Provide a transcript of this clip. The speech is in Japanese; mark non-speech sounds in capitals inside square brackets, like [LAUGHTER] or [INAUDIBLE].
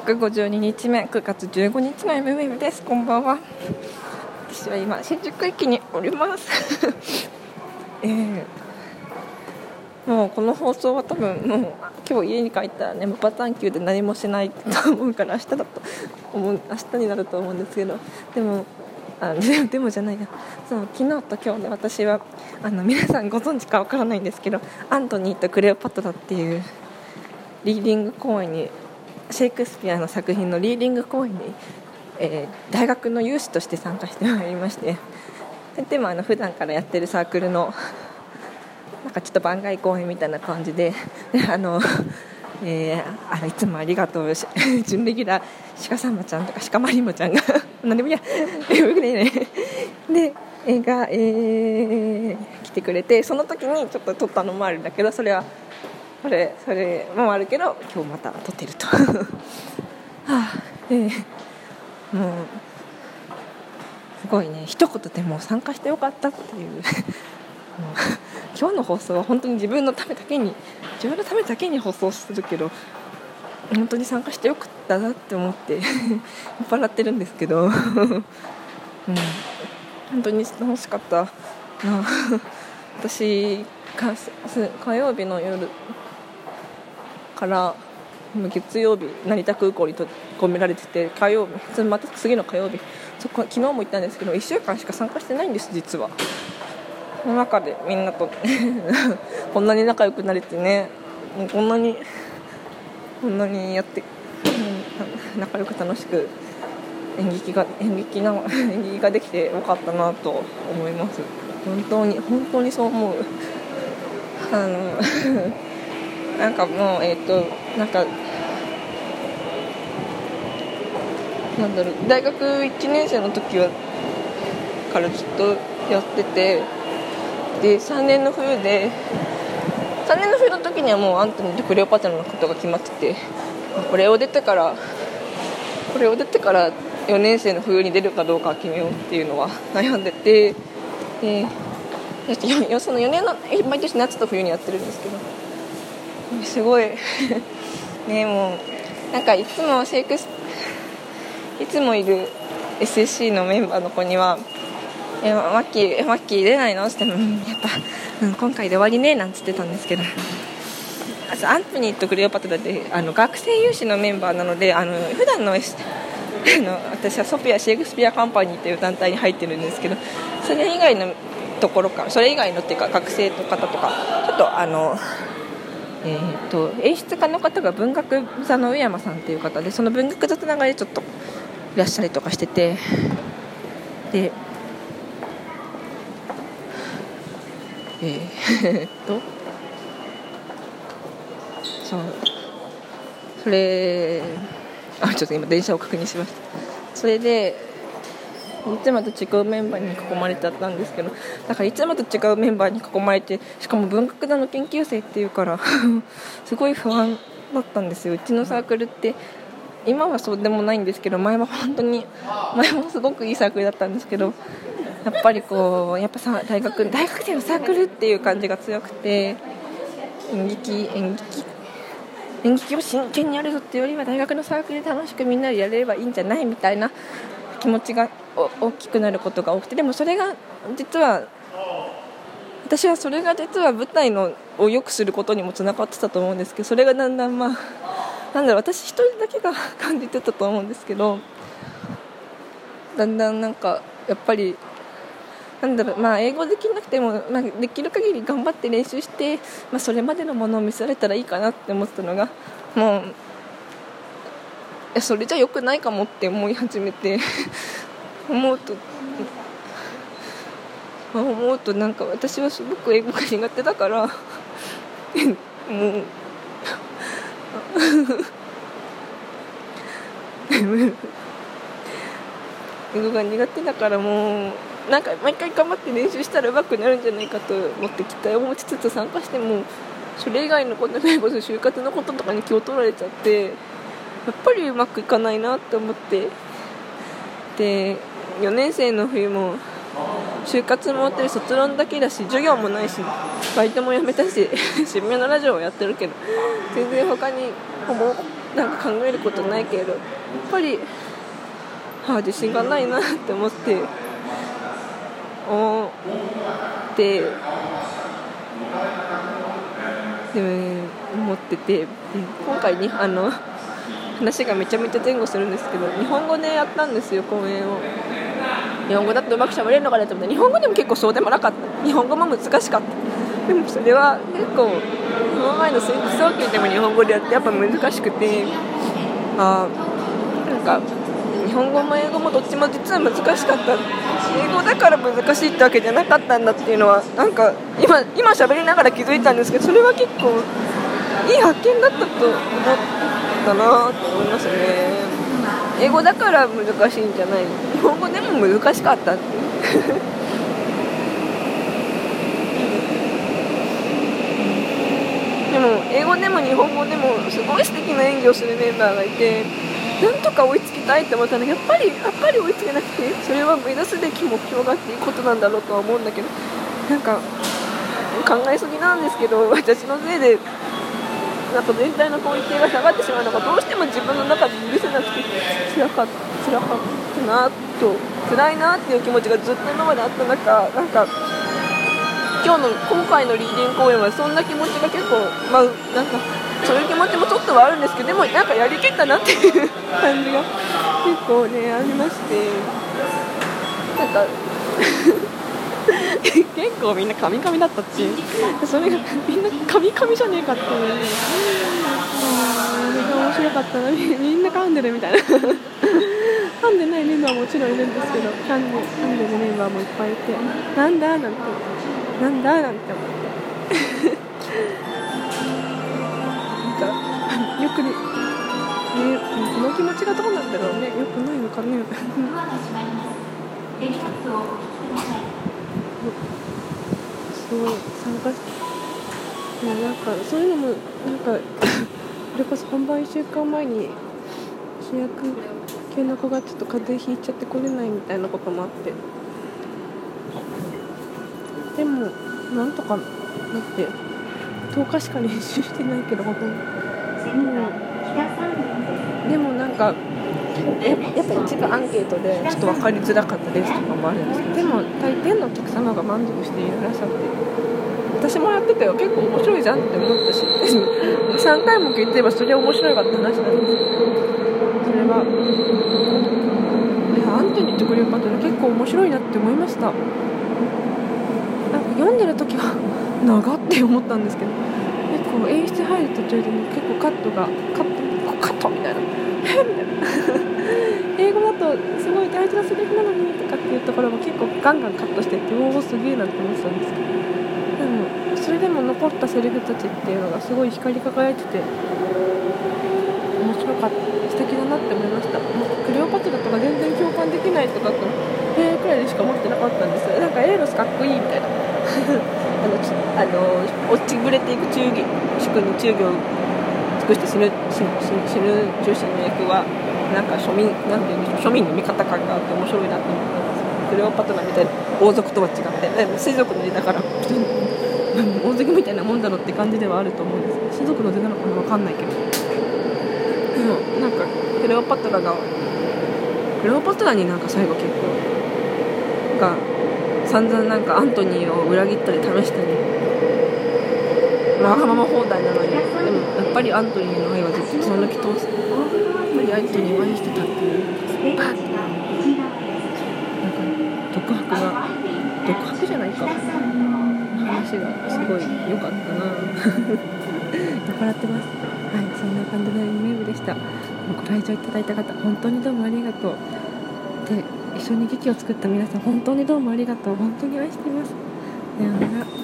152日目9月15日の MM です。こんばんは。私は今新宿駅におります。[LAUGHS] えー、もうこの放送は多分もう今日家に帰ったらね無パターン級で何もしないと思うから明日だと思う明日になると思うんですけど。でもあで [LAUGHS] でもじゃないなそう昨日と今日で私はあの皆さんご存知かわからないんですけどアントニーとクレオパトラっていうリーディング公演にシェイクスピアの作品のリーディング公演に、えー、大学の有志として参加してまいりましてでもあの普段からやってるサークルのなんかちょっと番外公演みたいな感じでで [LAUGHS] あのえー、あいつもありがとう準レギュラー鹿さんまちゃんとか鹿まりもちゃんが [LAUGHS] 何でもいいやよくね。で映画、えー、来てくれてその時にちょっと撮ったのもあるんだけどそれはそれそれもあるけど今日また撮ってると。[LAUGHS] はあえー、もうすごいね。一言でも参加してよかったってい [LAUGHS] う。今日の放送は本当に自分のためだけに自分のためだけに放送するけど本当に参加してよかったなって思って [LAUGHS] 酔っ払ってるんですけど、うん、本当に楽しかったな。私火曜日の夜から月曜日成田空港に閉じ込められてて火曜日また次の火曜日。そこ昨日も行ったんですけど1週間しか参加してないんです実は。その中でみんなと [LAUGHS] こんなに仲良くなれてね。こんなにこんなにやって、仲良く楽しく演劇が演劇な [LAUGHS] 演劇ができてよかったなと思います。本当に本当にそう思う。あのなんかもうえっ、ー、となんかなんだろう大学1年生の時はからずっとやっててで3年の冬で3年の冬の時にはもうアントニーとクレオパトラのことが決まっててこれを出てからこれを出てから4年生の冬に出るかどうか決めようっていうのは悩んでてでその4年の毎年夏と冬にやってるんですけどすごい [LAUGHS] ねもうなんかいつもシェイクスいつもいる SSC のメンバーの子には「えマッキーマッキー出ないの?」って言っても、やっぱ、うん、今回で終わりね」なんつってたんですけどアントニーとクレオパトラってあの学生有志のメンバーなのであの普段のあの私はソフィア・シェイクスピア・カンパニーという団体に入ってるんですけどそれ以外のところかそれ以外のっていうか学生の方とかちょっとあのえーと、演出家の方が文学座の上山さんっていう方でその文学座つながりでちょっといらっしゃりとかしててでえー、っ [LAUGHS] とそうそれあちょっと今電車を確認しました。それでいつもと違うメンバーに囲まれちゃったんですけどだからいつもと違うメンバーに囲まれてしかも文学座の研究生っていうから [LAUGHS] すごい不安だったんですよ。うちのサークルって今はそうでもないんですけど前は本当に前もすごくいいサークルだったんですけどやっぱりこうやっぱさ大学大学生のサークルっていう感じが強くて演劇演劇演劇を真剣にやるぞっていうよりは大学のサークルで楽しくみんなでやれればいいんじゃないみたいな気持ちが大きくなることが多くてでもそれが実は私はそれが実は舞台のを良くすることにもつながってたと思うんですけどそれがだんだんまあ [LAUGHS] なんだろう私一人だけが感じてたと思うんですけどだんだんなんかやっぱりなんだろうまあ英語できなくても、まあ、できる限り頑張って練習して、まあ、それまでのものを見せられたらいいかなって思ってたのがもうやそれじゃ良くないかもって思い始めて。[LAUGHS] 思うと思うとなんか私はすごく英語が苦手だから。もう。英語が苦手だからもうなんか毎回頑張って練習したら上手くなるんじゃないかと思って期待を持ちつつ参加してもそれ以外のことでこそ就活のこととかに気を取られちゃって。やっぱりうまくいかないなって思って。で4年生の冬も就活も終わってる卒論だけだし授業もないしバイトも辞めたし [LAUGHS] 渋谷のラジオをやってるけど全然他にほぼなんか考えることないけどやっぱり、はあ、自信がないなって思って思ってでも思ってて今回にあの話がめちゃめちゃ前後するんですけど日本語でやったんですよ公演を。日本語だとうまくしゃべれるのかなと思って。日本語でも結構そうでもなかった。日本語も難しかった。でもそれは結構その前の戦争期でも日本語でやってやっぱ難しくて。あなんか日本語も英語もどっちも実は難しかった。英語だから難しいってわけじゃなかったんだっていうのはなんか今今喋りながら気づいたんですけどそれは結構いい発見だったと思って。たなと思いますね。英語だから難しいんじゃない日本語でも難しかったって。[LAUGHS] でも英語でも日本語でもすごい素敵な演技をするメンバーがいてなんとか追いつきたいって思ったらやっぱりやっぱり追いつけなくてそれは目指すべき目標がっていうことなんだろうとは思うんだけどなんか考えすぎなんですけど私のせいでなんか全体のクオリティが下がってしまうのがどうしても自分の中で許せなくて辛かった辛かったなと辛いなっていう気持ちがずっと今まであった中なんか今日の今回のリーディング公演はそんな気持ちが結構まあなんかそういう気持ちもちょっとはあるんですけどでもなんかやりきったなっていう感じが結構ねありましてなんか結構みんなカミカミだったっていう。それがみんなカミカミじゃねえかっていう。ねあれが面白かったのにみんな噛んでるみたいな。噛んでないメンバーもちろんいるんですけど噛んで噛んでるメンバーもいっぱいいてなんだなんてなんだなんて思って。なんかよくねこの気持ちがどうなんだろうねよくないのかね。すごい参加しいやなんかそういうのもなんか [COUGHS] それこそ本番1週間前に主役系の子がちょっと風邪ひいちゃって来れないみたいなこともあって。でもなんとかなって。10日しか練習してないけどほとんど。でもなんかややっぱ一部アンケートでちょっと分かりづらかったですとかもあるんですけど。でも大抵のお客様が満足していらっしゃって。私もやってたよ結構面白いじゃんって思ったし [LAUGHS] 3回も聞いてればそれは面白いかって話なんですけど。それはいやアントニーとクレオパトラ結構面白いなって思いました。なんか読んでる時は [LAUGHS] 長って思ったんですけど。結構演出入る途中でも結構カットがカットカットみたいな。えみたいな英語だとすごい大事なセリフなのにとかっていうところも結構ガンガンカットしてっておおすげえなって思ってたんですけどでもそれでも残ったセリフたちっていうのがすごい光り輝いてて面白かった素敵だなって思いましたもうクレオパトラとか全然共感できないとかってえーくらいでしか思ってなかったんですなんかエーロスかっこいいみたいな。[LAUGHS] あのあの落ちぶれていく中義主君に忠義をくして死ぬ死死ぬ中心の役はなんか庶民なんていうんでしょう庶民の味方感があって面白いなと思ったんですクレオパトラみたいな王族とは違ってでも水族の出だから普通に王族みたいなもんだろって感じではあると思うんです水族の出なのかな分かんないけどでもなんかクレオパトラがクレオパトラになんか最後結構が散々なんかアントニーを裏切ったり試したりわがまま放題なのにぱりアントニーの愛はずっと貫き通すやっぱりアントニーを愛してたっていうバッなんか独白が独白じゃないか話がすごい良かったな。酔っ払ってます。はいそんな感じの夢部でしたご来場いただいた方本当にどうもありがとう。で一緒に劇を作った皆さん本当にどうもありがとう本当に愛していますさようなら